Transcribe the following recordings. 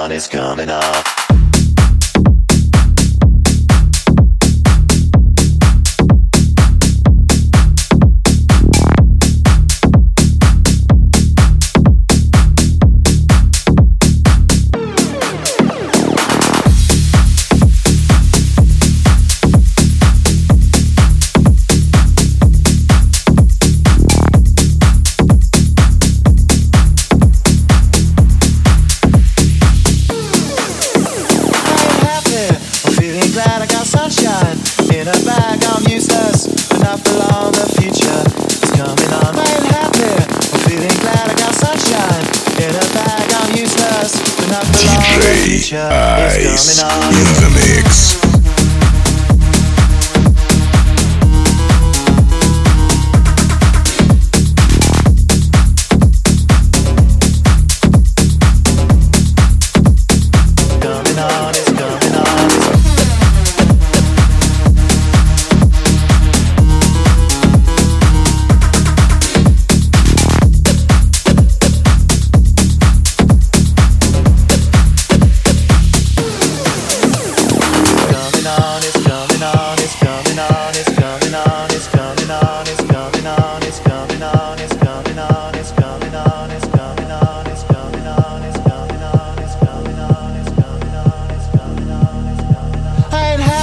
sun is coming up. I got sunshine in a bag. I'm useless, but not for long. The future is coming on. Happy. I'm feeling glad. I got sunshine in a bag. I'm useless, but not for long. The future is coming on. in the mix.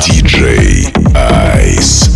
DJ Ice.